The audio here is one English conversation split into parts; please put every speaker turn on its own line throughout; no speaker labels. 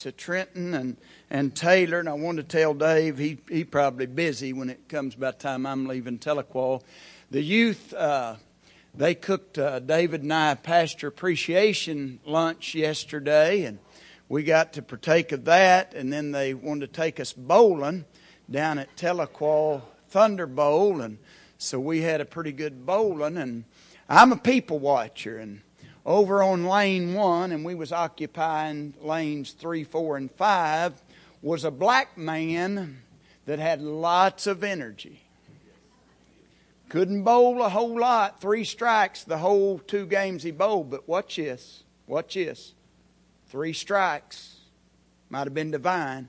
to Trenton and, and Taylor, and I wanted to tell Dave, he, he probably busy when it comes about time I'm leaving Tahlequah. The youth, uh, they cooked uh, David and I a pastor appreciation lunch yesterday, and we got to partake of that, and then they wanted to take us bowling down at Tahlequah Thunder Bowl, and so we had a pretty good bowling, and I'm a people watcher, and over on lane one, and we was occupying lanes three, four, and five, was a black man that had lots of energy. Couldn't bowl a whole lot, three strikes the whole two games he bowled, but watch this, watch this. Three strikes. Might have been divine.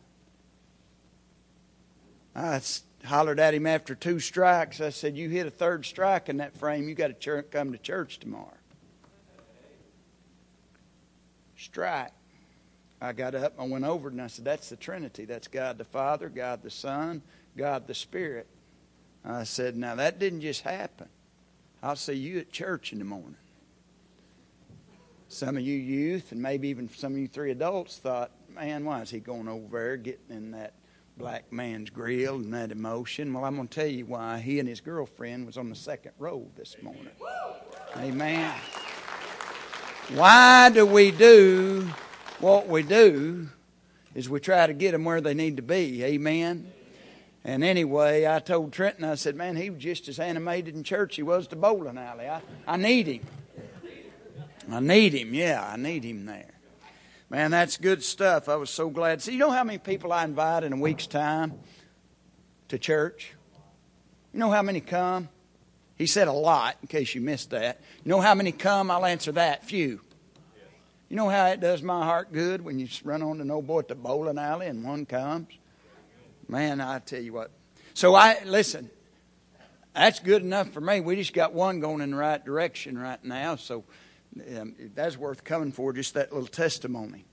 I hollered at him after two strikes. I said, You hit a third strike in that frame, you got to come to church tomorrow strike. I got up, I went over and I said, That's the Trinity. That's God the Father, God the Son, God the Spirit. I said, Now that didn't just happen. I'll see you at church in the morning. Some of you youth, and maybe even some of you three adults, thought, Man, why is he going over there getting in that black man's grill and that emotion? Well, I'm going to tell you why. He and his girlfriend was on the second row this morning. Amen. Why do we do what we do? Is we try to get them where they need to be. Amen. And anyway, I told Trenton, I said, man, he was just as animated in church he was to bowling alley. I, I need him. I need him. Yeah, I need him there. Man, that's good stuff. I was so glad. See, you know how many people I invite in a week's time to church? You know how many come? He said a lot, in case you missed that. You know how many come? I'll answer that. Few. You know how it does my heart good when you run on to no boy at the bowling alley and one comes? Man, I tell you what. So I, listen, that's good enough for me. We just got one going in the right direction right now. So um, that's worth coming for, just that little testimony.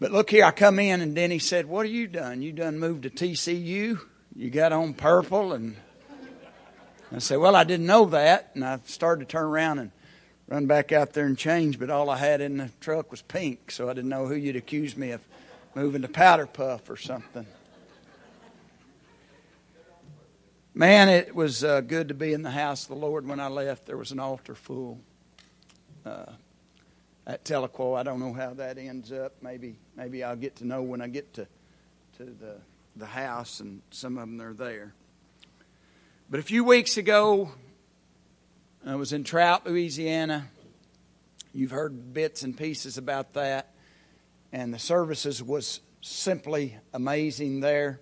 But look here, I come in and Denny said, What have you done? You done moved to TCU? You got on purple and I said, Well, I didn't know that. And I started to turn around and run back out there and change, but all I had in the truck was pink, so I didn't know who you'd accuse me of moving to powder puff or something. Man, it was uh, good to be in the house of the Lord. When I left, there was an altar full uh, at Tahlequah. I don't know how that ends up. Maybe, maybe I'll get to know when I get to to the the house, and some of them are there. But a few weeks ago, I was in Trout, Louisiana. You've heard bits and pieces about that. And the services was simply amazing there.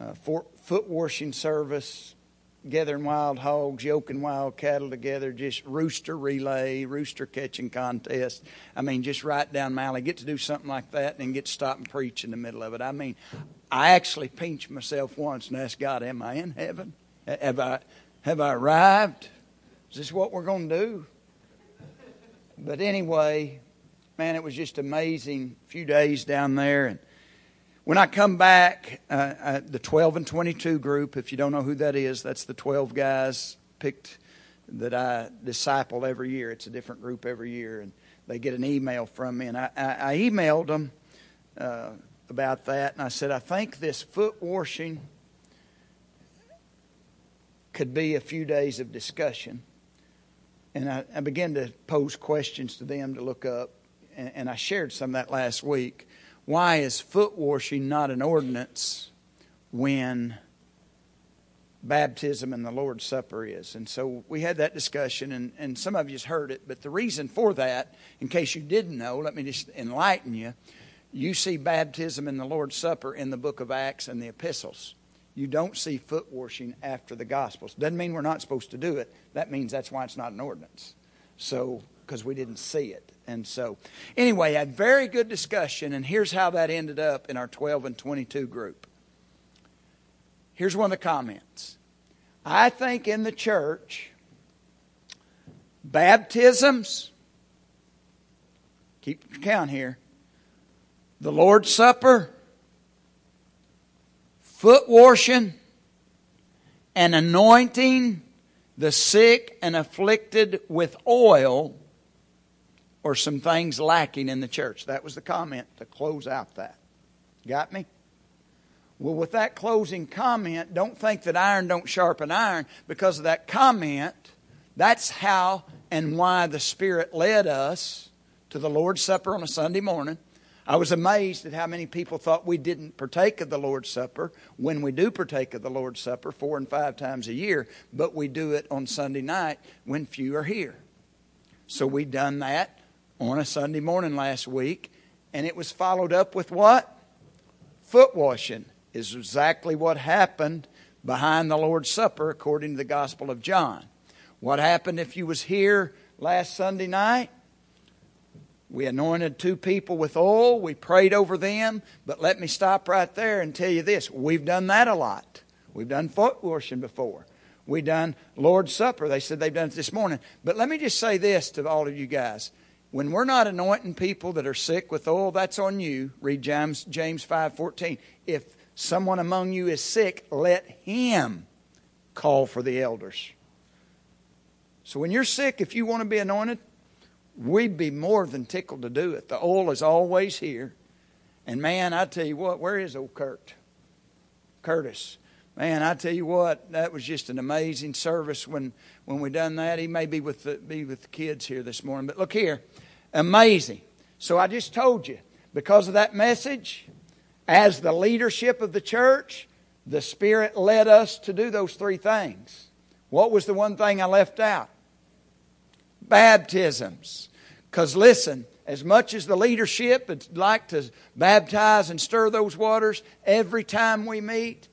Uh, foot washing service, gathering wild hogs, yoking wild cattle together, just rooster relay, rooster catching contest. I mean, just right down my alley. Get to do something like that and get to stop and preach in the middle of it. I mean, I actually pinched myself once and asked God, Am I in heaven? Have I, have I arrived? Is this what we're going to do? But anyway, man, it was just amazing. Few days down there. And when I come back, uh, the 12 and 22 group, if you don't know who that is, that's the 12 guys picked that I disciple every year. It's a different group every year. And they get an email from me. And I, I, I emailed them uh, about that. And I said, I think this foot washing could be a few days of discussion. And I, I began to pose questions to them to look up. And, and I shared some of that last week. Why is foot washing not an ordinance when baptism and the Lord's Supper is. And so we had that discussion, and, and some of you heard it, but the reason for that, in case you didn't know, let me just enlighten you. You see baptism and the Lord's Supper in the book of Acts and the epistles you don't see foot washing after the Gospels. Doesn't mean we're not supposed to do it. That means that's why it's not an ordinance. So, because we didn't see it. And so, anyway, a very good discussion, and here's how that ended up in our 12 and 22 group. Here's one of the comments I think in the church, baptisms, keep count here, the Lord's Supper, foot washing, and anointing the sick and afflicted with oil or some things lacking in the church. That was the comment to close out that. Got me? Well, with that closing comment, don't think that iron don't sharpen iron because of that comment. That's how and why the Spirit led us to the Lord's Supper on a Sunday morning. I was amazed at how many people thought we didn't partake of the Lord's Supper when we do partake of the Lord's Supper four and five times a year, but we do it on Sunday night when few are here. So we done that on a Sunday morning last week, and it was followed up with what? Foot washing is exactly what happened behind the Lord's Supper according to the Gospel of John. What happened if you was here last Sunday night? We anointed two people with oil. We prayed over them. But let me stop right there and tell you this. We've done that a lot. We've done foot washing before. We've done Lord's Supper. They said they've done it this morning. But let me just say this to all of you guys. When we're not anointing people that are sick with oil, that's on you. Read James, James 5.14. If someone among you is sick, let him call for the elders. So when you're sick, if you want to be anointed, we'd be more than tickled to do it. The oil is always here. And man, I tell you what, where is old Kurt? Curtis. Man, I tell you what, that was just an amazing service when, when we done that. He may be with the, be with the kids here this morning. But look here, amazing. So I just told you, because of that message, as the leadership of the church, the Spirit led us to do those three things. What was the one thing I left out? Baptisms. Because listen, as much as the leadership would like to baptize and stir those waters every time we meet,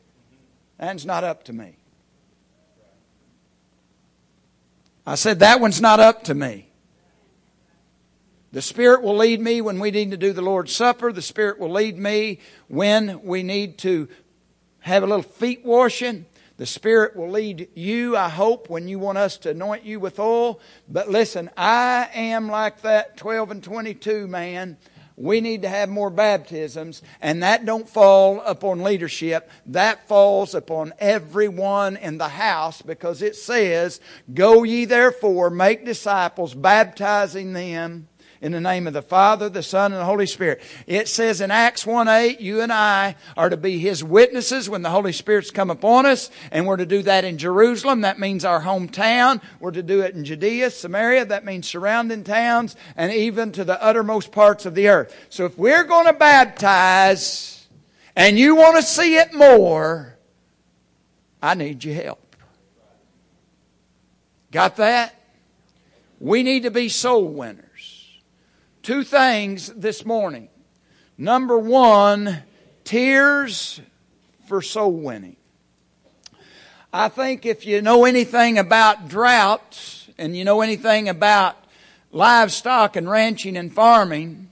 that's not up to me. I said, that one's not up to me. The Spirit will lead me when we need to do the Lord's Supper. The Spirit will lead me when we need to have a little feet washing. The Spirit will lead you, I hope, when you want us to anoint you with oil. But listen, I am like that 12 and 22 man. We need to have more baptisms, and that don't fall upon leadership. That falls upon everyone in the house because it says, Go ye therefore, make disciples, baptizing them in the name of the Father, the Son, and the Holy Spirit. It says in Acts 1 8, you and I are to be His witnesses when the Holy Spirit's come upon us, and we're to do that in Jerusalem. That means our hometown. We're to do it in Judea, Samaria. That means surrounding towns, and even to the uttermost parts of the earth. So if we're going to baptize, and you want to see it more, I need your help. Got that? We need to be soul winners two things this morning. Number one, tears for soul winning. I think if you know anything about droughts and you know anything about livestock and ranching and farming,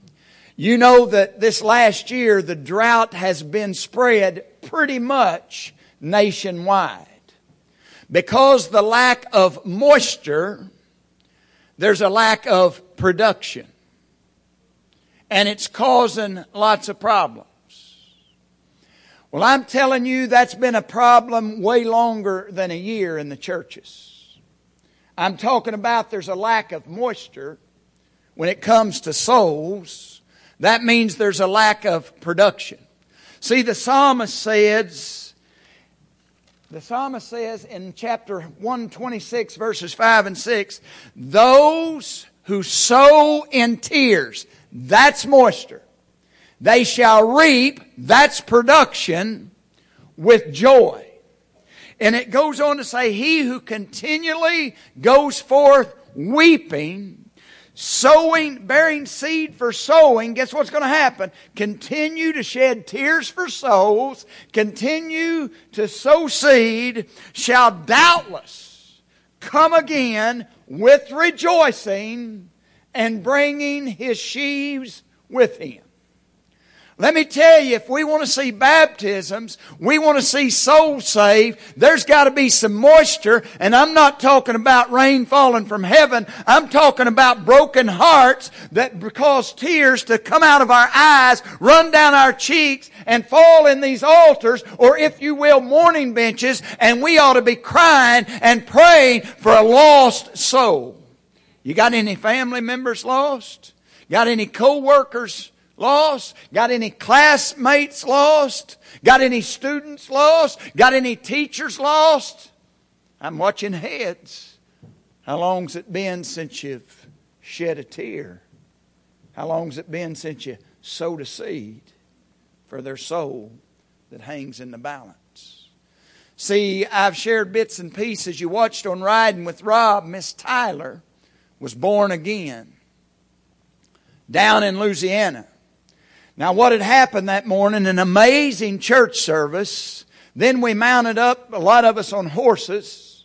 you know that this last year the drought has been spread pretty much nationwide. Because the lack of moisture, there's a lack of production and it's causing lots of problems. Well, I'm telling you, that's been a problem way longer than a year in the churches. I'm talking about there's a lack of moisture when it comes to souls. That means there's a lack of production. See, the psalmist says, the psalmist says in chapter 126, verses 5 and 6, those who sow in tears, that's moisture. They shall reap, that's production, with joy. And it goes on to say, He who continually goes forth weeping, sowing, bearing seed for sowing, guess what's going to happen? Continue to shed tears for souls, continue to sow seed, shall doubtless come again with rejoicing and bringing his sheaves with him. Let me tell you, if we want to see baptisms, we want to see souls saved, there's got to be some moisture, and I'm not talking about rain falling from heaven. I'm talking about broken hearts that cause tears to come out of our eyes, run down our cheeks, and fall in these altars, or if you will, mourning benches, and we ought to be crying and praying for a lost soul. You got any family members lost? Got any co-workers lost? Got any classmates lost? Got any students lost? Got any teachers lost? I'm watching heads. How long's it been since you've shed a tear? How long's it been since you sowed a seed for their soul that hangs in the balance? See, I've shared bits and pieces. You watched on Riding with Rob, Miss Tyler was born again down in Louisiana. Now, what had happened that morning, an amazing church service. Then we mounted up, a lot of us on horses.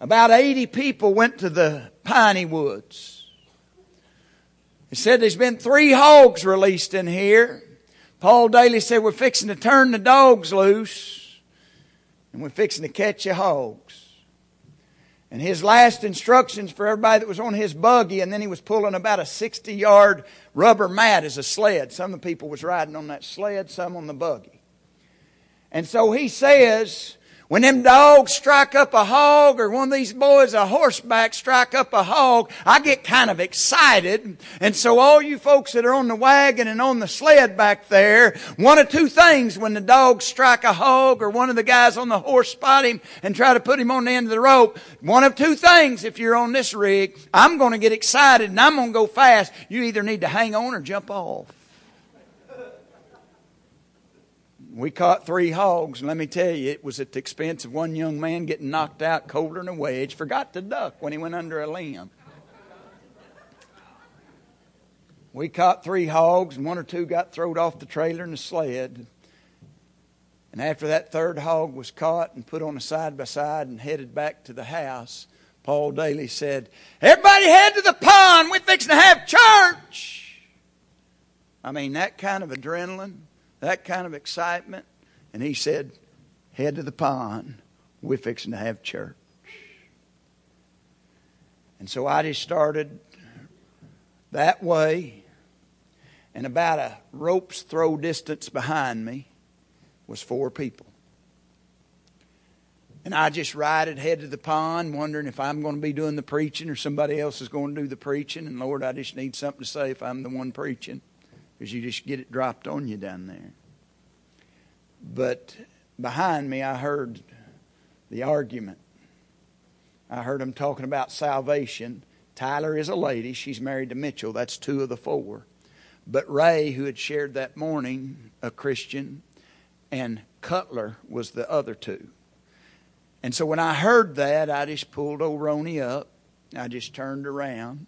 About 80 people went to the piney woods. They said there's been three hogs released in here. Paul Daly said we're fixing to turn the dogs loose and we're fixing to catch the hogs. And his last instructions for everybody that was on his buggy, and then he was pulling about a 60 yard rubber mat as a sled. Some of the people was riding on that sled, some on the buggy. And so he says, when them dogs strike up a hog or one of these boys a horseback strike up a hog, I get kind of excited. And so all you folks that are on the wagon and on the sled back there, one of two things when the dogs strike a hog or one of the guys on the horse spot him and try to put him on the end of the rope, one of two things if you're on this rig, I'm going to get excited and I'm going to go fast. You either need to hang on or jump off. We caught three hogs, and let me tell you, it was at the expense of one young man getting knocked out colder than a wedge. Forgot to duck when he went under a limb. We caught three hogs, and one or two got thrown off the trailer in the sled. And after that third hog was caught and put on a side by side and headed back to the house, Paul Daly said, Everybody head to the pond. We're fixing to have church. I mean, that kind of adrenaline that kind of excitement. And he said, Head to the pond. We're fixing to have church. And so I just started that way. And about a rope's throw distance behind me was four people. And I just ride it head to the pond, wondering if I'm going to be doing the preaching or somebody else is going to do the preaching. And Lord, I just need something to say if I'm the one preaching because you just get it dropped on you down there. But behind me, I heard the argument. I heard them talking about salvation. Tyler is a lady. She's married to Mitchell. That's two of the four. But Ray, who had shared that morning, a Christian, and Cutler was the other two. And so when I heard that, I just pulled old Roni up. I just turned around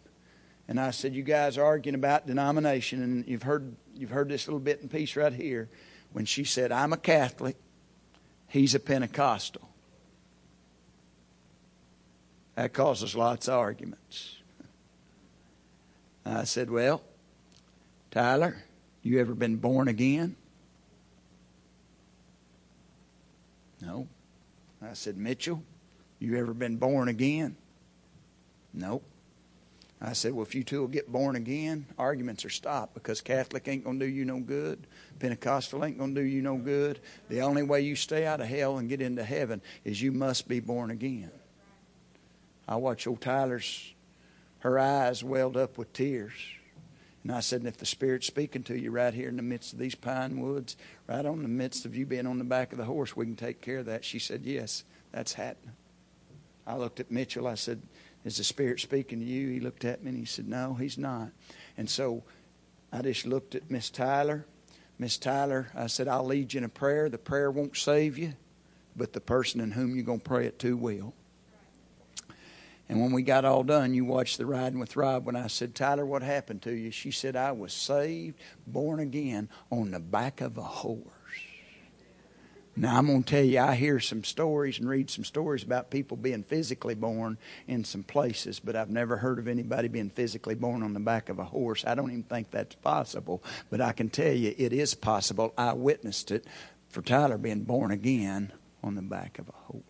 and I said, "You guys are arguing about denomination, and you've heard you've heard this little bit in piece right here." When she said, "I'm a Catholic," he's a Pentecostal. That causes lots of arguments. I said, "Well, Tyler, you ever been born again?" No. I said, Mitchell, you ever been born again? Nope. I said, Well, if you two will get born again, arguments are stopped because Catholic ain't going to do you no good. Pentecostal ain't going to do you no good. The only way you stay out of hell and get into heaven is you must be born again. I watched old Tyler's, her eyes welled up with tears. And I said, and if the Spirit's speaking to you right here in the midst of these pine woods, right on the midst of you being on the back of the horse, we can take care of that. She said, yes, that's happening. I looked at Mitchell. I said, is the Spirit speaking to you? He looked at me and he said, No, he's not. And so I just looked at Miss Tyler. Miss Tyler, I said, I'll lead you in a prayer. The prayer won't save you, but the person in whom you're going to pray it to will. And when we got all done, you watched the riding with Rob. When I said, Tyler, what happened to you? She said, I was saved, born again on the back of a horse. Now, I'm going to tell you, I hear some stories and read some stories about people being physically born in some places, but I've never heard of anybody being physically born on the back of a horse. I don't even think that's possible, but I can tell you it is possible. I witnessed it for Tyler being born again on the back of a horse.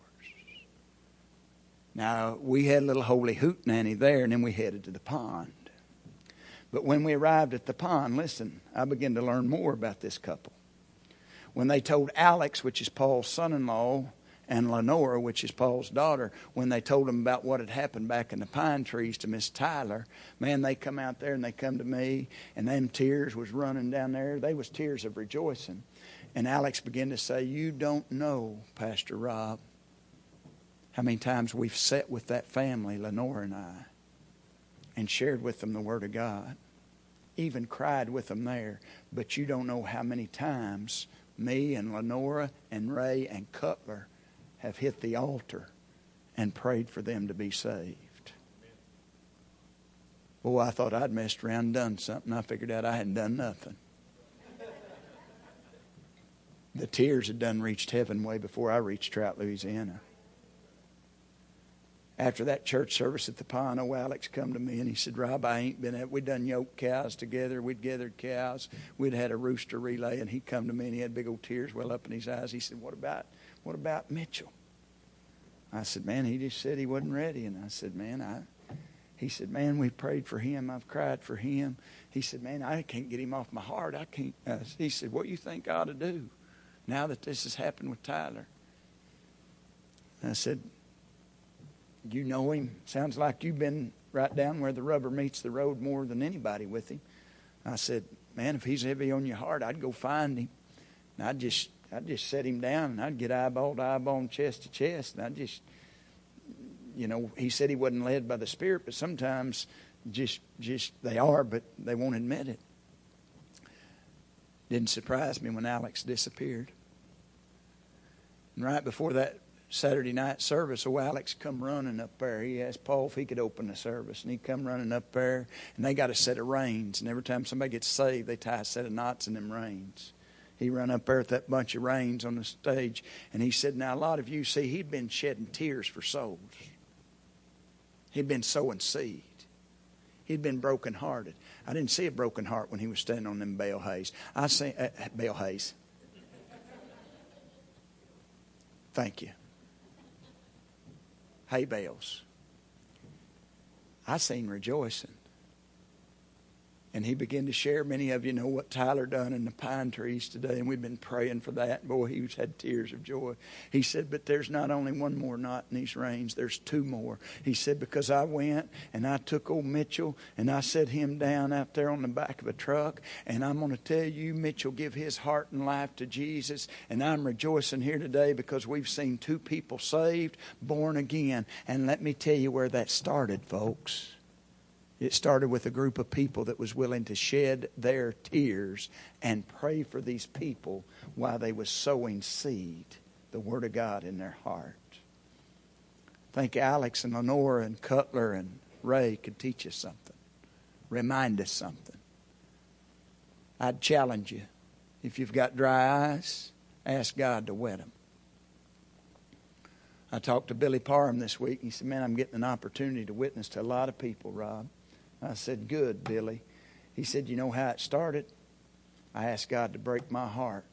Now, we had a little holy hoot nanny there, and then we headed to the pond. But when we arrived at the pond, listen, I began to learn more about this couple when they told Alex, which is Paul's son in law, and Lenora, which is Paul's daughter, when they told them about what had happened back in the pine trees to Miss Tyler, man, they come out there and they come to me, and them tears was running down there. They was tears of rejoicing. And Alex began to say, You don't know, Pastor Rob, how many times we've sat with that family, Lenora and I, and shared with them the Word of God. Even cried with them there. But you don't know how many times me and Lenora and Ray and Cutler have hit the altar and prayed for them to be saved. Boy, I thought I'd messed around and done something. I figured out I hadn't done nothing. The tears had done reached heaven way before I reached Trout, Louisiana. After that church service at the pond, old Alex come to me and he said, Rob, I ain't been at we'd done yoke cows together, we'd gathered cows, we'd had a rooster relay, and he come to me and he had big old tears well up in his eyes. He said, What about what about Mitchell? I said, Man, he just said he wasn't ready. And I said, Man, I he said, Man, we prayed for him. I've cried for him. He said, Man, I can't get him off my heart. I can't. Uh, he said, What do you think I ought to do now that this has happened with Tyler? And I said, You know him. Sounds like you've been right down where the rubber meets the road more than anybody with him. I said, Man, if he's heavy on your heart, I'd go find him. And I'd just I'd just set him down and I'd get eyeball to eyeball and chest to chest. And I'd just, you know, he said he wasn't led by the Spirit, but sometimes just, just they are, but they won't admit it. Didn't surprise me when Alex disappeared. And right before that Saturday night service, old Alex come running up there. He asked Paul if he could open the service, and he come running up there. And they got a set of reins, and every time somebody gets saved, they tie a set of knots in them reins he run up there with that bunch of reins on the stage, and he said, Now, a lot of you see, he'd been shedding tears for souls. He'd been sowing seed. He'd been brokenhearted. I didn't see a broken heart when he was standing on them bale hays. I see uh, bale hays. Thank you. Hay bales. I seen rejoicing. And he began to share. Many of you know what Tyler done in the pine trees today, and we've been praying for that. Boy, he's had tears of joy. He said, But there's not only one more knot in these reins, there's two more. He said, Because I went and I took old Mitchell and I set him down out there on the back of a truck, and I'm going to tell you, Mitchell give his heart and life to Jesus. And I'm rejoicing here today because we've seen two people saved, born again. And let me tell you where that started, folks. It started with a group of people that was willing to shed their tears and pray for these people while they was sowing seed, the Word of God in their heart. I think Alex and Lenora and Cutler and Ray could teach us something, remind us something. I'd challenge you. If you've got dry eyes, ask God to wet them. I talked to Billy Parham this week. He said, Man, I'm getting an opportunity to witness to a lot of people, Rob. I said, Good, Billy. He said, You know how it started? I asked God to break my heart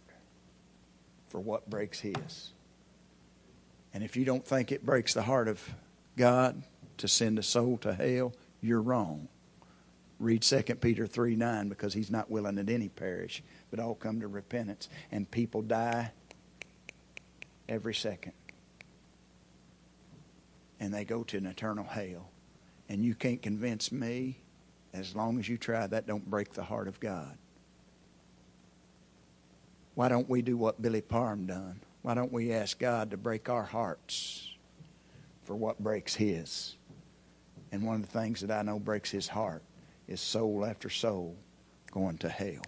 for what breaks His. And if you don't think it breaks the heart of God to send a soul to hell, you're wrong. Read 2 Peter 3 9 because He's not willing that any perish, but all come to repentance. And people die every second. And they go to an eternal hell and you can't convince me, as long as you try, that don't break the heart of God. Why don't we do what Billy Parham done? Why don't we ask God to break our hearts for what breaks His? And one of the things that I know breaks His heart is soul after soul going to hell.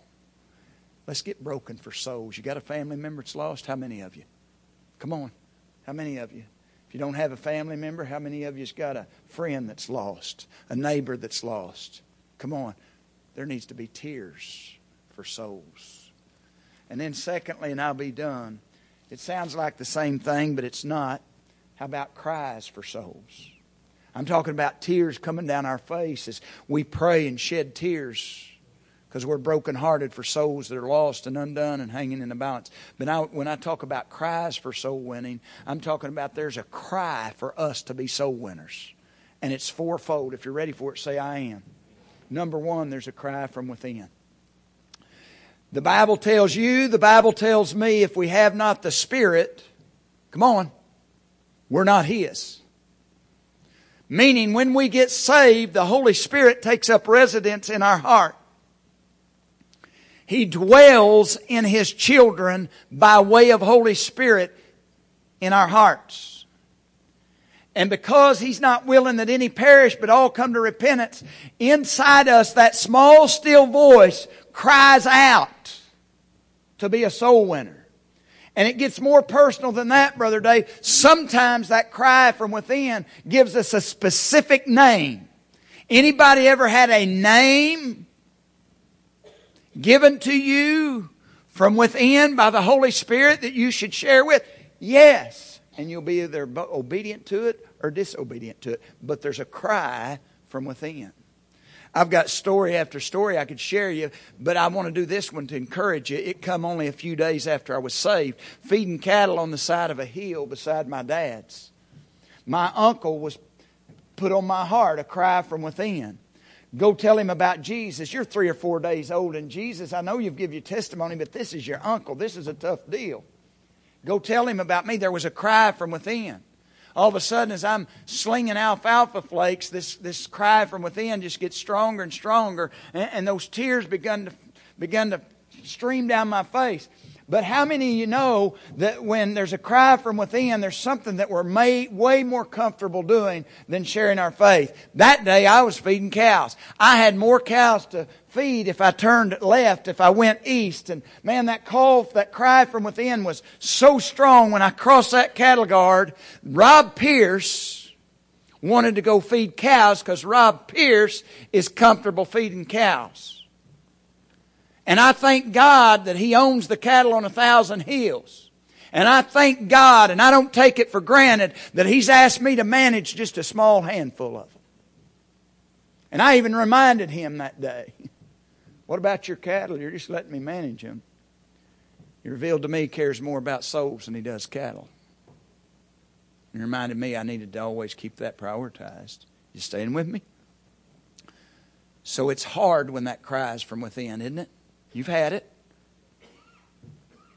Let's get broken for souls. You got a family member that's lost? How many of you? Come on. How many of you? You don't have a family member, how many of you's got a friend that's lost, a neighbor that's lost? Come on. There needs to be tears for souls. And then, secondly, and I'll be done, it sounds like the same thing, but it's not. How about cries for souls? I'm talking about tears coming down our faces. We pray and shed tears because we're brokenhearted for souls that are lost and undone and hanging in the balance. But now, when I talk about cries for soul winning, I'm talking about there's a cry for us to be soul winners. And it's fourfold. If you're ready for it, say, I am. Number one, there's a cry from within. The Bible tells you, the Bible tells me, if we have not the Spirit, come on, We're not His. Meaning, when we get saved, the Holy Spirit takes up residence in our heart. He dwells in His children by way of Holy Spirit in our hearts. And because He's not willing that any perish but all come to repentance, inside us that small still voice cries out to be a soul winner. And it gets more personal than that, Brother Dave. Sometimes that cry from within gives us a specific name. Anybody ever had a name given to you from within by the Holy Spirit that you should share with? Yes. And you'll be either obedient to it or disobedient to it. But there's a cry from within. I've got story after story I could share you, but I want to do this one to encourage you. It come only a few days after I was saved, feeding cattle on the side of a hill beside my dad's. My uncle was put on my heart a cry from within. Go tell him about Jesus. You're three or four days old and Jesus. I know you've given your testimony, but this is your uncle. This is a tough deal. Go tell him about me. There was a cry from within all of a sudden, as I'm slinging alfalfa flakes, this, this cry from within just gets stronger and stronger, and, and those tears begun to, begun to stream down my face. But how many of you know that when there's a cry from within, there's something that we're may, way more comfortable doing than sharing our faith? That day I was feeding cows. I had more cows to feed if I turned left, if I went east. And man, that call, that cry from within was so strong when I crossed that cattle guard. Rob Pierce wanted to go feed cows because Rob Pierce is comfortable feeding cows. And I thank God that He owns the cattle on a thousand hills. And I thank God, and I don't take it for granted, that He's asked me to manage just a small handful of them. And I even reminded Him that day, What about your cattle? You're just letting me manage them. He revealed to me he cares more about souls than he does cattle. And reminded me I needed to always keep that prioritized. You staying with me? So it's hard when that cries from within, isn't it? You've had it.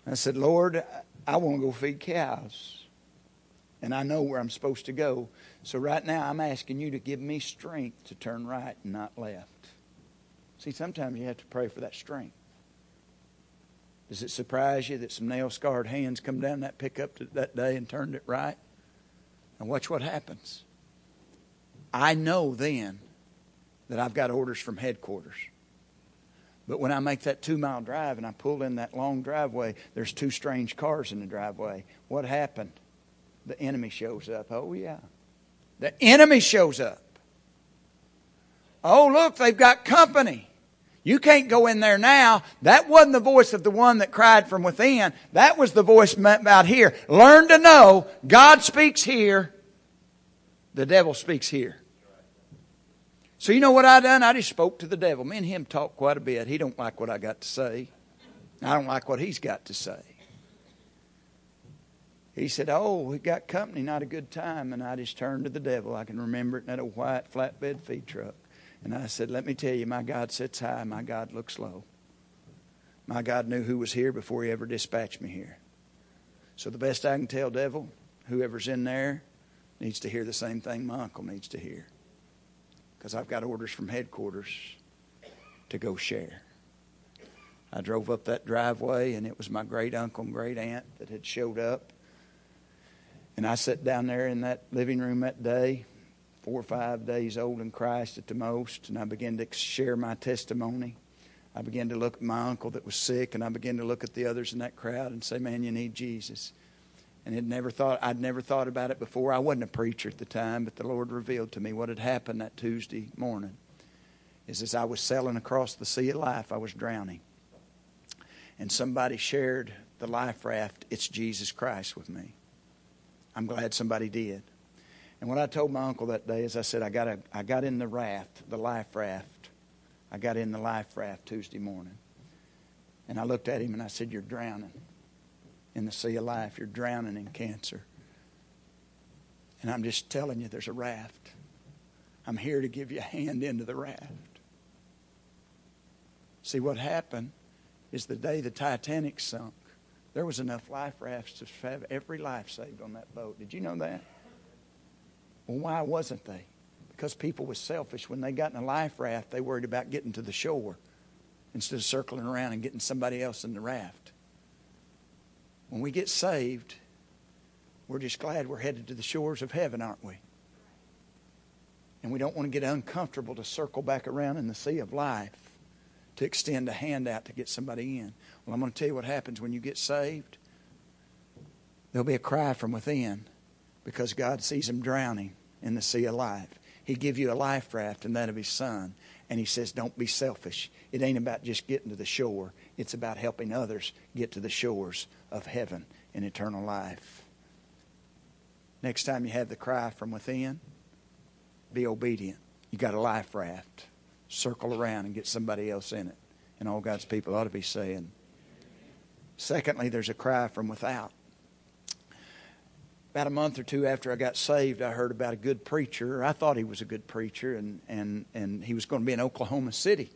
I said, Lord, I want to go feed cows. And I know where I'm supposed to go. So right now, I'm asking you to give me strength to turn right and not left. See, sometimes you have to pray for that strength. Does it surprise you that some nail scarred hands come down that pickup that day and turned it right? And watch what happens. I know then that I've got orders from headquarters. But when I make that two mile drive and I pull in that long driveway, there's two strange cars in the driveway. What happened? The enemy shows up. Oh, yeah. The enemy shows up. Oh, look, they've got company. You can't go in there now. That wasn't the voice of the one that cried from within. That was the voice out here. Learn to know God speaks here, the devil speaks here. So you know what I done? I just spoke to the devil. Me and him talked quite a bit. He don't like what I got to say. I don't like what he's got to say. He said, "Oh, we got company, not a good time." And I just turned to the devil. I can remember it in that white flatbed feed truck. And I said, "Let me tell you, my God sits high, my God looks low. My God knew who was here before He ever dispatched me here. So the best I can tell, devil, whoever's in there needs to hear the same thing my uncle needs to hear." Because I've got orders from headquarters to go share. I drove up that driveway, and it was my great uncle and great aunt that had showed up. And I sat down there in that living room that day, four or five days old in Christ at the most, and I began to share my testimony. I began to look at my uncle that was sick, and I began to look at the others in that crowd and say, Man, you need Jesus and had never thought I'd never thought about it before. I wasn't a preacher at the time, but the Lord revealed to me what had happened that Tuesday morning. Is as I was sailing across the sea of life, I was drowning. And somebody shared the life raft, it's Jesus Christ with me. I'm glad somebody did. And what I told my uncle that day is I said, I got, a, I got in the raft, the life raft. I got in the life raft Tuesday morning. And I looked at him and I said, You're drowning in the sea of life. You're drowning in cancer. And I'm just telling you, there's a raft. I'm here to give you a hand into the raft. See, what happened is the day the Titanic sunk, there was enough life rafts to have every life saved on that boat. Did you know that? Well, why wasn't they? Because people were selfish. When they got in a life raft, they worried about getting to the shore instead of circling around and getting somebody else in the raft. When we get saved, we're just glad we're headed to the shores of heaven, aren't we? And we don't want to get uncomfortable to circle back around in the sea of life to extend a hand out to get somebody in. Well, I'm going to tell you what happens when you get saved. There'll be a cry from within because God sees them drowning in the sea of life. He give you a life raft and that of his son. And he says, don't be selfish. It ain't about just getting to the shore. It's about helping others get to the shores of heaven and eternal life. Next time you have the cry from within, be obedient. You got a life raft circle around and get somebody else in it. And all God's people ought to be saying. Secondly, there's a cry from without. About a month or two after I got saved, I heard about a good preacher. I thought he was a good preacher, and, and, and he was going to be in Oklahoma City.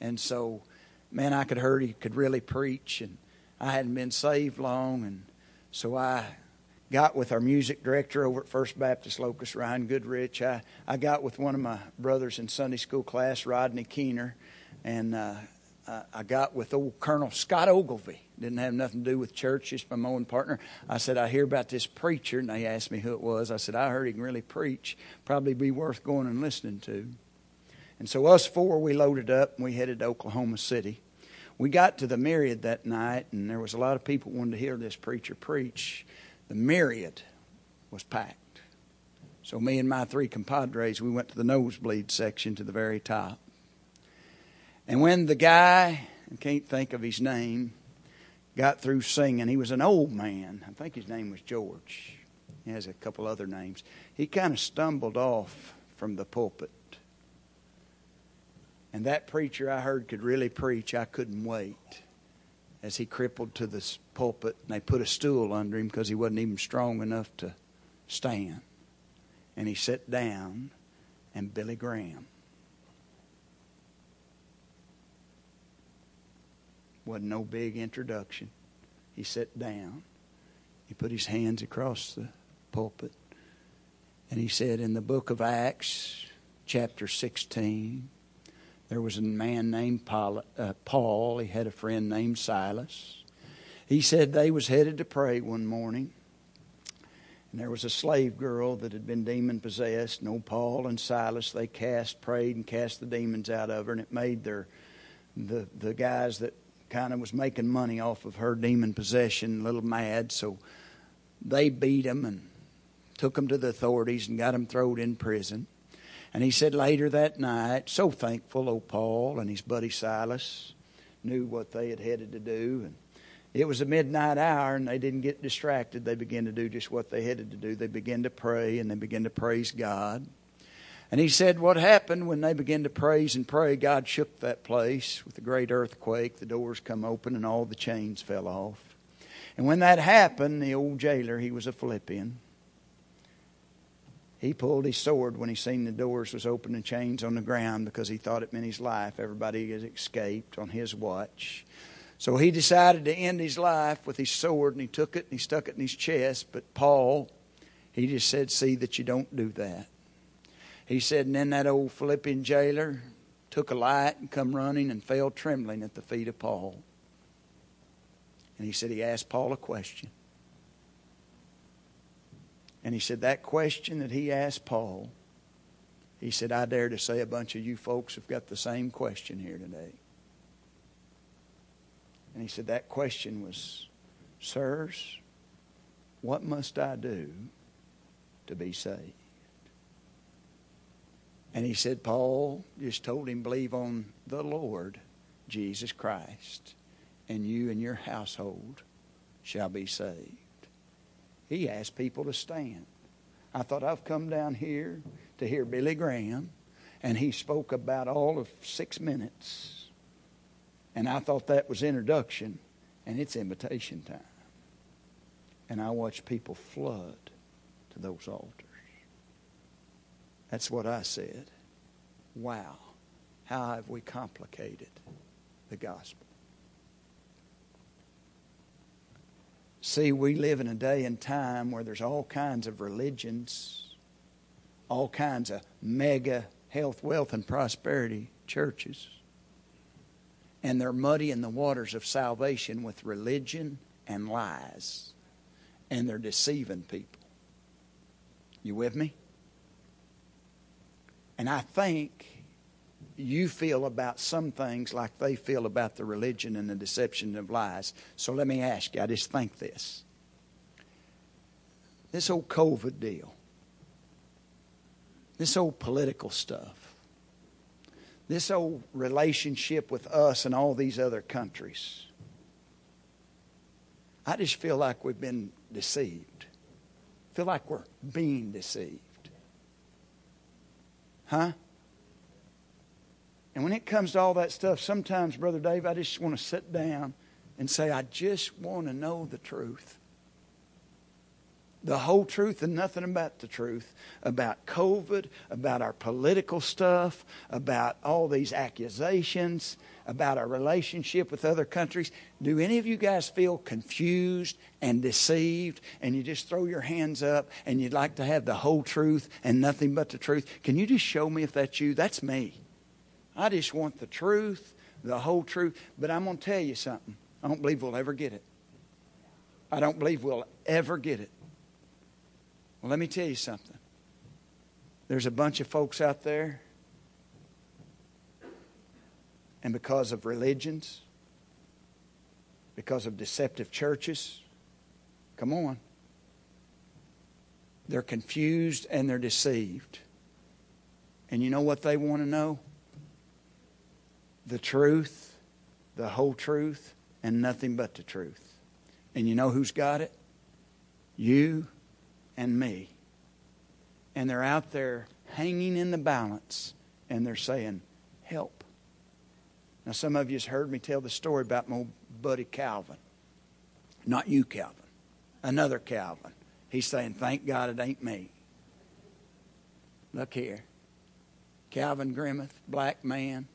And so, man, I could heard he could really preach, and I hadn't been saved long, and so I got with our music director over at First Baptist Locust, Ryan Goodrich. I, I got with one of my brothers in Sunday school class, Rodney Keener, and uh, I got with old Colonel Scott Ogilvie. Didn't have nothing to do with church, just my mowing partner. I said, I hear about this preacher, and they asked me who it was. I said, I heard he can really preach. Probably be worth going and listening to. And so us four, we loaded up and we headed to Oklahoma City. We got to the Myriad that night, and there was a lot of people wanted to hear this preacher preach the myriad was packed. So me and my three compadres, we went to the nosebleed section to the very top. And when the guy, I can't think of his name, got through singing, he was an old man. I think his name was George. He has a couple other names. He kind of stumbled off from the pulpit. And that preacher I heard could really preach. I couldn't wait as he crippled to the pulpit, and they put a stool under him because he wasn't even strong enough to stand. And he sat down, and Billy Graham wasn't no big introduction. He sat down. He put his hands across the pulpit, and he said, In the book of Acts, chapter 16, there was a man named Paul, uh, He had a friend named Silas. He said they was headed to pray one morning. And there was a slave girl that had been demon possessed. And old Paul and Silas, they cast, prayed, and cast the demons out of her. And it made their the the guys that kind of was making money off of her demon possession a little mad. So they beat him and took him to the authorities and got him thrown in prison. And he said later that night, so thankful, old Paul and his buddy Silas knew what they had headed to do. And it was a midnight hour, and they didn't get distracted. They began to do just what they headed to do. They began to pray, and they began to praise God. And he said, What happened when they began to praise and pray? God shook that place with a great earthquake. The doors come open, and all the chains fell off. And when that happened, the old jailer, he was a Philippian, he pulled his sword when he seen the doors was open and chains on the ground because he thought it meant his life. Everybody had escaped on his watch. So he decided to end his life with his sword and he took it and he stuck it in his chest. But Paul, he just said, See that you don't do that. He said, and then that old Philippian jailer took a light and come running and fell trembling at the feet of Paul. And he said he asked Paul a question. And he said, That question that he asked Paul, he said, I dare to say a bunch of you folks have got the same question here today. And he said, That question was, Sirs, what must I do to be saved? And he said, Paul just told him, Believe on the Lord Jesus Christ, and you and your household shall be saved. He asked people to stand. I thought I've come down here to hear Billy Graham, and he spoke about all of six minutes. And I thought that was introduction, and it's invitation time. And I watched people flood to those altars. That's what I said. Wow, how have we complicated the gospel? See, we live in a day and time where there's all kinds of religions all kinds of mega health, wealth, and prosperity churches. And they're muddying the waters of salvation with religion and lies. And they're deceiving people. You with me? And I think you feel about some things like they feel about the religion and the deception of lies. So let me ask you, I just think this. This old COVID deal, this old political stuff, this old relationship with us and all these other countries, I just feel like we've been deceived. feel like we're being deceived. Huh? And when it comes to all that stuff, sometimes, Brother Dave, I just want to sit down and say, I just want to know the truth. The whole truth and nothing about the truth about COVID, about our political stuff, about all these accusations, about our relationship with other countries. Do any of you guys feel confused and deceived and you just throw your hands up and you'd like to have the whole truth and nothing but the truth? Can you just show me if that's you? That's me. I just want the truth, the whole truth. But I'm going to tell you something. I don't believe we'll ever get it. I don't believe we'll ever get it. Well, let me tell you something. There's a bunch of folks out there and because of religions, because of deceptive churches. Come on. They're confused and they're deceived. And you know what they want to know? The truth, the whole truth, and nothing but the truth. And you know who's got it? You and me. And they're out there hanging in the balance and they're saying, Help. Now, some of you has heard me tell the story about my buddy Calvin. Not you, Calvin. Another Calvin. He's saying, Thank God it ain't me. Look here. Calvin Grimmeth, black man,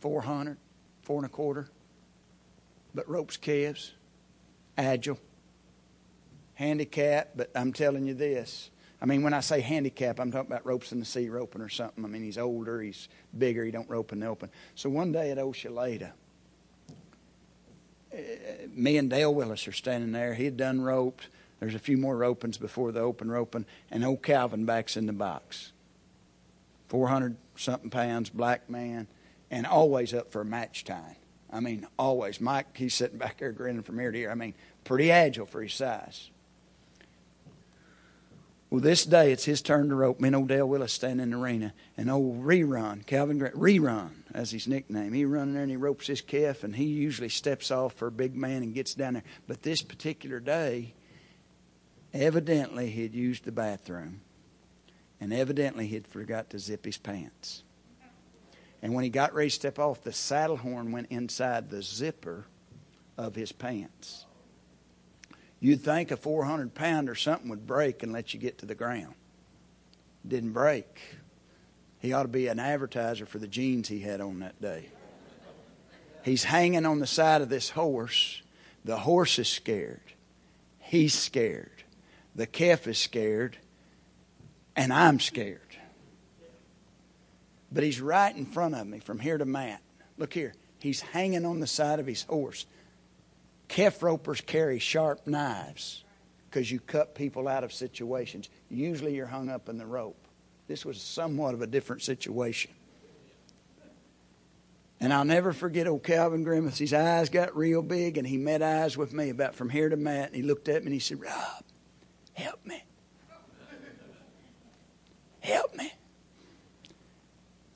400, four and a quarter, but ropes calves, agile, handicapped, but I'm telling you this I mean, when I say handicap, I'm talking about ropes in the sea roping or something. I mean, he's older, he's bigger, he don't rope in the open. So one day at Oshaleta, eh, me and Dale Willis are standing there. He had done ropes. There's a few more ropings before the open roping, and old Calvin backs in the box. 400 something pounds, black man, and always up for match time. I mean, always. Mike, he's sitting back there grinning from ear to ear. I mean, pretty agile for his size. Well, this day it's his turn to rope. Me and Dale Willis stand in the arena, and old Rerun, Calvin Grant, Rerun, as his nickname. He run there and he ropes his calf, and he usually steps off for a big man and gets down there. But this particular day, evidently he'd used the bathroom, and evidently he'd forgot to zip his pants. And when he got ready to step off, the saddle horn went inside the zipper of his pants. You'd think a 400 pound or something would break and let you get to the ground. Didn't break. He ought to be an advertiser for the jeans he had on that day. He's hanging on the side of this horse. The horse is scared. He's scared. The calf is scared. And I'm scared. But he's right in front of me from here to Matt. Look here. He's hanging on the side of his horse. Calf ropers carry sharp knives because you cut people out of situations. Usually you're hung up in the rope. This was somewhat of a different situation. And I'll never forget old Calvin Grimace. His eyes got real big, and he met eyes with me about from here to Matt. And he looked at me and he said, Rob, help me. Help me.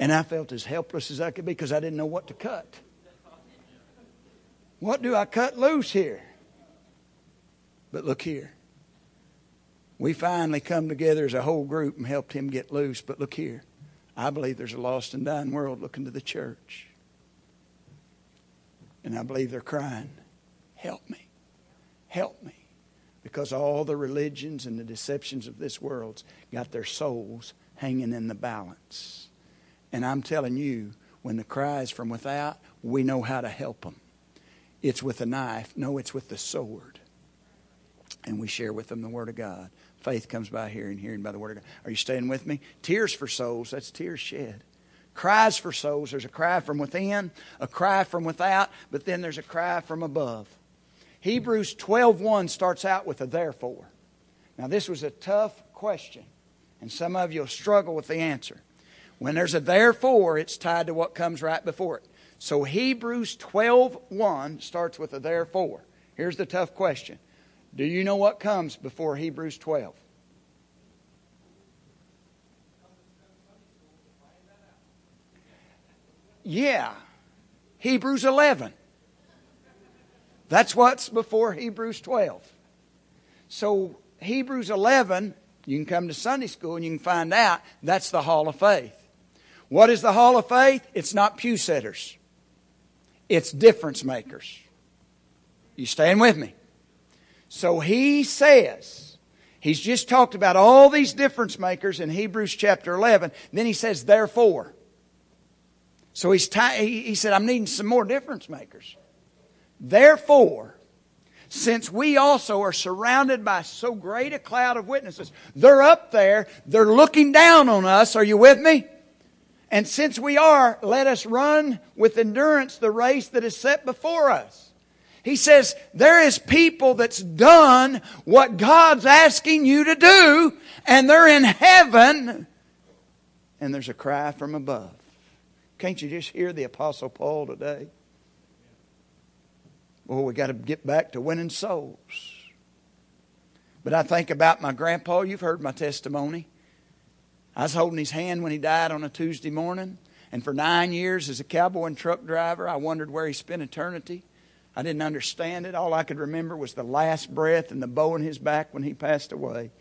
And I felt as helpless as I could be because I didn't know what to cut. What do I cut loose here? But look here. We finally come together as a whole group and helped him get loose. But look here. I believe there's a lost and dying world looking to the church. And I believe they're crying, Help me. Help me. Because all the religions and the deceptions of this world's got their souls hanging in the balance. And I'm telling you, when the cry is from without, we know how to help them it's with a knife. No, it's with the sword. and we share with them the Word of God. Faith comes by hearing, hearing by the Word of God. Are you staying with me? Tears for souls, that's tears shed. Cries for souls, there's a cry from within, a cry from without, but then there's a cry from above. Hebrews 12:1 starts out with a therefore. Now this was a tough question, and some of you will struggle with the answer. When there's a therefore, it's tied to what comes right before it. So Hebrews 12:1 starts with a therefore. Here's the tough question. Do you know what comes before Hebrews 12? Yeah. Hebrews 11. That's what's before Hebrews 12. So, Hebrews 11, you can come to Sunday school and you can find out that's the Hall of Faith. What is the Hall of Faith? It's not pew setters, it's difference makers. You staying with me? So, he says, he's just talked about all these difference makers in Hebrews chapter 11. Then he says, therefore. So he's t- he said, I'm needing some more difference makers. Therefore, since we also are surrounded by so great a cloud of witnesses, they're up there, they're looking down on us. Are you with me? And since we are, let us run with endurance the race that is set before us. He says, there is people that's done what God's asking you to do, and they're in heaven, and there's a cry from above. Can't you just hear the Apostle Paul today? Well, we got to get back to winning souls. But I think about my grandpa. You've heard my testimony. I was holding his hand when he died on a Tuesday morning. And for nine years as a cowboy and truck driver, I wondered where he spent eternity. I didn't understand it. All I could remember was the last breath and the bow in his back when he passed away.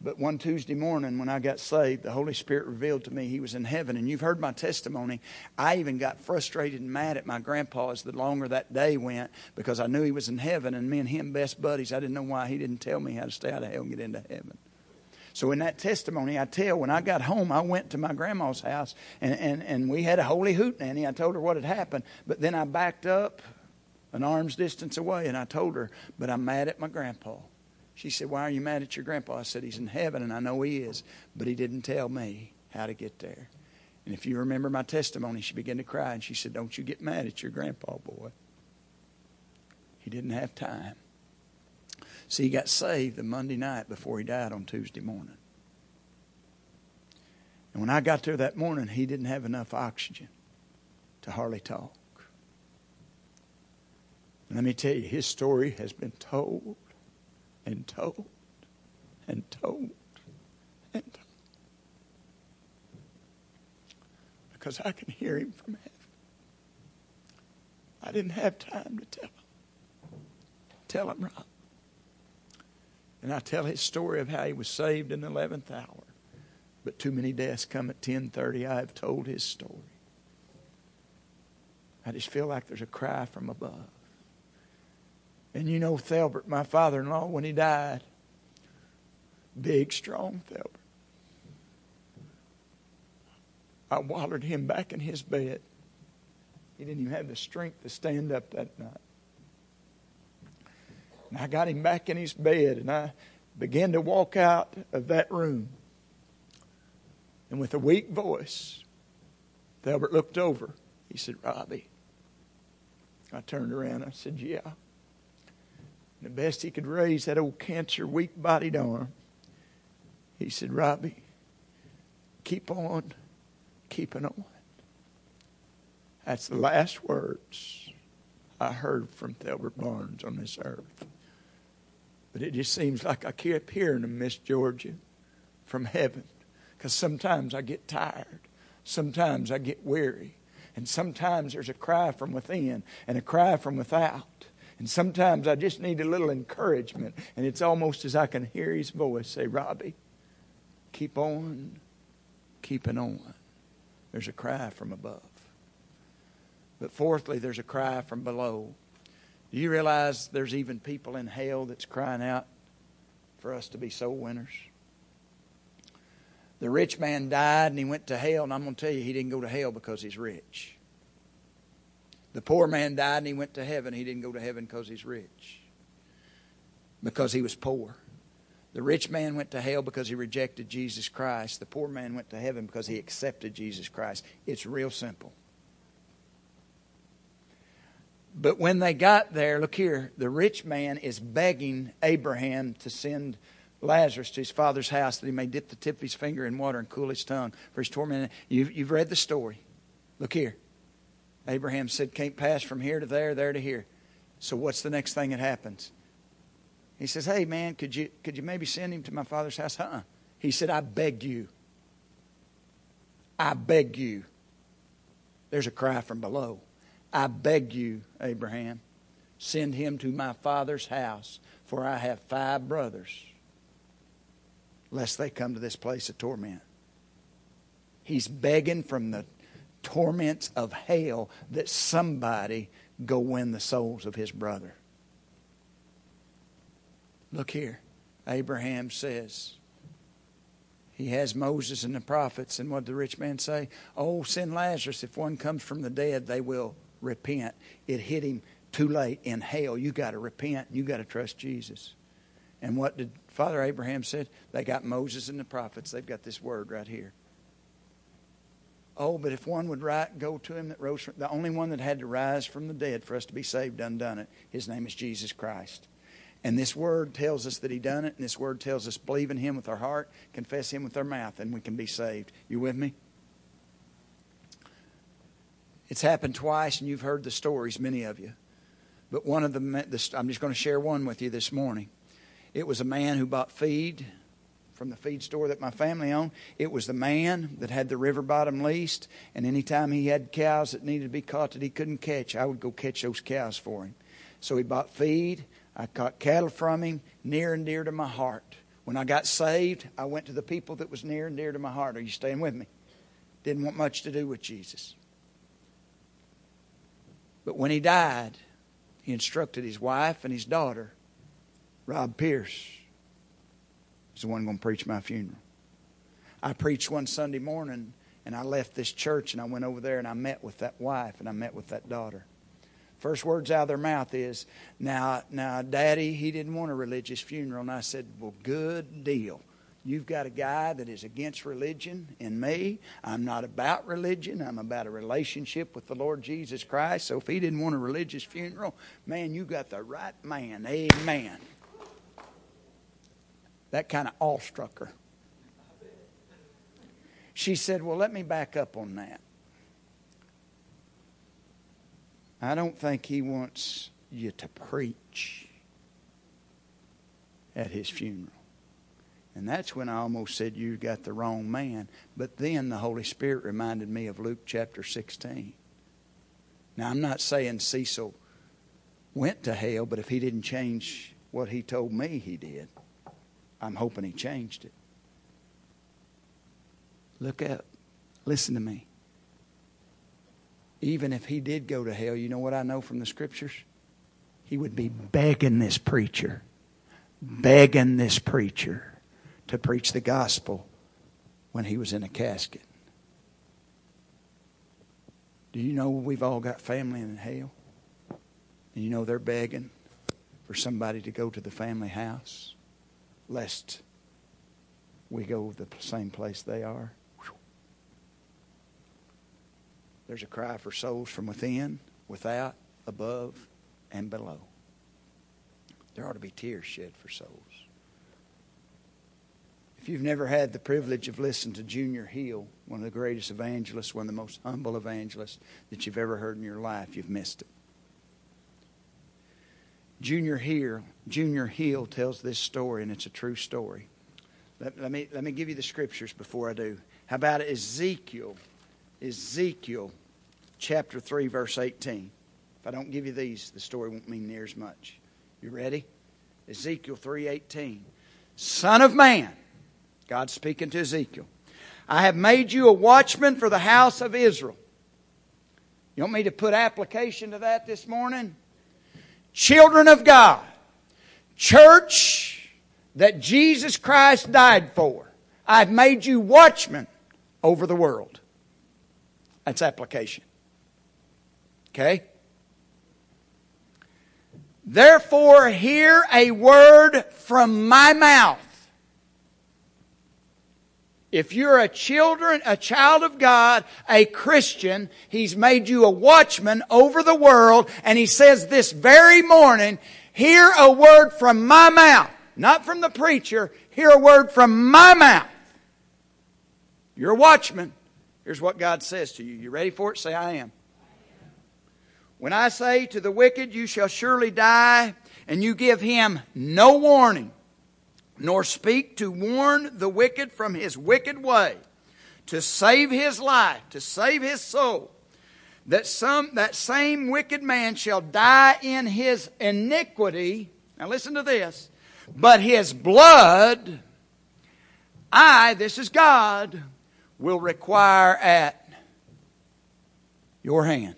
But one Tuesday morning when I got saved, the Holy Spirit revealed to me he was in heaven. And you've heard my testimony. I even got frustrated and mad at my grandpa as the longer that day went because I knew he was in heaven and me and him best buddies. I didn't know why he didn't tell me how to stay out of hell and get into heaven. So in that testimony, I tell when I got home, I went to my grandma's house and, and, and we had a holy hoot nanny. I told her what had happened, but then I backed up an arm's distance away and I told her, but I'm mad at my grandpa. She said, Why are you mad at your grandpa? I said, He's in heaven, and I know he is, but he didn't tell me how to get there. And if you remember my testimony, she began to cry, and she said, Don't you get mad at your grandpa, boy. He didn't have time. See, he got saved the Monday night before he died on Tuesday morning. And when I got there that morning, he didn't have enough oxygen to hardly talk. And let me tell you, his story has been told and told and told and told. Because I can hear him from heaven. I didn't have time to tell him. Tell him, Rob. And I tell his story of how he was saved in the 11th hour. But too many deaths come at 1030. I have told his story. I just feel like there's a cry from above. And you know Thelbert, my father in law, when he died, big, strong Thelbert. I wadded him back in his bed. He didn't even have the strength to stand up that night. And I got him back in his bed, and I began to walk out of that room. And with a weak voice, Thelbert looked over. He said, Robbie. I turned around. I said, Yeah. And the best he could raise that old cancer, weak bodied arm. He said, Robbie, keep on keeping on. That's the last words I heard from Thelbert Barnes on this earth. But it just seems like I keep hearing them, Miss Georgia, from heaven. Because sometimes I get tired. Sometimes I get weary. And sometimes there's a cry from within and a cry from without. And sometimes I just need a little encouragement. And it's almost as I can hear his voice say, Robbie, keep on keeping on. There's a cry from above. But fourthly, there's a cry from below. Do you realize there's even people in hell that's crying out for us to be soul winners? The rich man died and he went to hell, and I'm going to tell you, he didn't go to hell because he's rich. The poor man died and he went to heaven. He didn't go to heaven because he's rich. because he was poor. The rich man went to hell because he rejected Jesus Christ. The poor man went to heaven because he accepted Jesus Christ. It's real simple. But when they got there, look here, the rich man is begging Abraham to send Lazarus to his father's house that he may dip the tip of his finger in water and cool his tongue for his torment. You've, you've read the story. Look here. Abraham said, Can't pass from here to there, there to here. So what's the next thing that happens? He says, Hey man, could you could you maybe send him to my father's house? Uh-uh. He said, I beg you. I beg you. There's a cry from below. I beg you, Abraham, send him to my father's house, for I have five brothers, lest they come to this place of torment. He's begging from the torments of hell that somebody go win the souls of his brother. Look here. Abraham says, he has Moses and the prophets. And what did the rich man say? Oh, send Lazarus. If one comes from the dead, they will repent. It hit him too late in hell. You got to repent. You got to trust Jesus. And what did Father Abraham said? They got Moses and the prophets. They've got this word right here. Oh, but if one would go to him that rose from the only one that had to rise from the dead for us to be saved, undone it. His name is Jesus Christ. And this word tells us that he done it, and this word tells us believe in him with our heart, confess him with our mouth, and we can be saved. You with me? It's happened twice, and you've heard the stories, many of you. But one of them, I'm just going to share one with you this morning. It was a man who bought feed from the feed store that my family owned. It was the man that had the river bottom leased, and anytime he had cows that needed to be caught that he couldn't catch, I would go catch those cows for him. So he bought feed. I caught cattle from him, near and dear to my heart. When I got saved, I went to the people that was near and dear to my heart. Are you staying with me? Didn't want much to do with Jesus. But when he died, he instructed his wife and his daughter, Rob Pierce, is the one going to preach my funeral. I preached one Sunday morning, and I left this church, and I went over there, and I met with that wife, and I met with that daughter. First words out of their mouth is, "Now, now, Daddy, he didn't want a religious funeral." And I said, "Well, good deal. You've got a guy that is against religion in me. I'm not about religion. I'm about a relationship with the Lord Jesus Christ. So if he didn't want a religious funeral, man, you got the right man. Amen. That kind of awestruck her. She said, Well, let me back up on that. I don't think he wants you to preach at his funeral. And that's when I almost said you got the wrong man. But then the Holy Spirit reminded me of Luke chapter 16. Now, I'm not saying Cecil went to hell, but if he didn't change what he told me he did, I'm hoping he changed it. Look up. Listen to me. Even if he did go to hell, you know what I know from the scriptures? He would be begging this preacher, begging this preacher to preach the gospel when he was in a casket. Do you know we've all got family in hell? And you know they're begging for somebody to go to the family house lest we go the same place they are. There's a cry for souls from within, without, above, and below. There ought to be tears shed for souls. If you've never had the privilege of listening to Junior Hill, one of the greatest evangelists, one of the most humble evangelists that you've ever heard in your life, you've missed it. Junior Hill, Junior Hill tells this story, and it's a true story. Let, let, me, let me give you the scriptures before I do. How about Ezekiel? Ezekiel chapter 3, verse 18. If I don't give you these, the story won't mean near as much. You ready? Ezekiel 3:18. Son of man, God speaking to Ezekiel. I have made you a watchman for the house of Israel. You want me to put application to that this morning? Children of God, church that Jesus Christ died for. I've made you watchmen over the world. That's application. Okay? Therefore, hear a word from my mouth. If you're a children, a child of God, a Christian, He's made you a watchman over the world, and He says this very morning, hear a word from my mouth. Not from the preacher, hear a word from my mouth. You're a watchman. Here's what God says to you. You ready for it? Say, I am. When I say to the wicked, You shall surely die, and you give him no warning, nor speak to warn the wicked from his wicked way, to save his life, to save his soul, that some that same wicked man shall die in his iniquity. Now listen to this. But his blood, I, this is God, will require at your hand.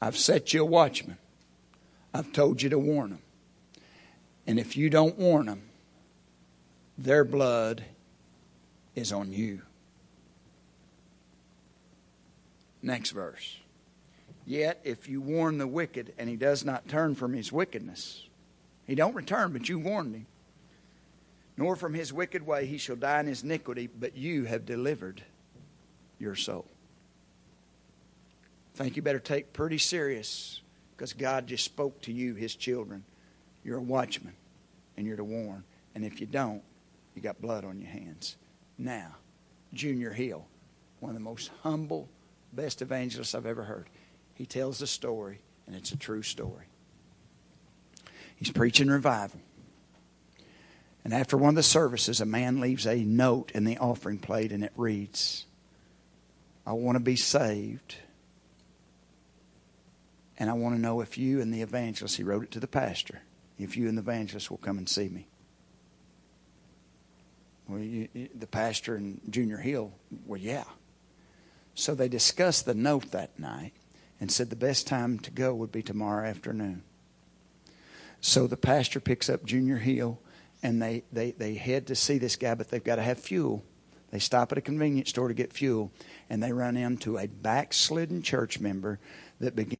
I've set you a watchman. I've told you to warn them. And if you don't warn them, their blood is on you. Next verse. Yet if you warn the wicked and he does not turn from his wickedness, he don't return, but you warned him. Nor from his wicked way he shall die in his iniquity, but you have delivered your soul. think you better take pretty serious because God just spoke to you, his children. You're a watchman and you're to warn. And if you don't, you got blood on your hands. Now, Junior Hill, one of the most humble, best evangelists I've ever heard. He tells the story, and it's a true story. He's preaching revival. And after one of the services, a man leaves a note in the offering plate, and it reads, I want to be saved. And I want to know if you and the evangelist, he wrote it to the pastor, if you and the evangelist will come and see me. Well, you, the pastor and Junior Hill, well, yeah. So they discussed the note that night and said the best time to go would be tomorrow afternoon. So the pastor picks up Junior Hill and they, they, they head to see this guy, but they've got to have fuel. They stop at a convenience store to get fuel, and they run into a backslidden church member that begins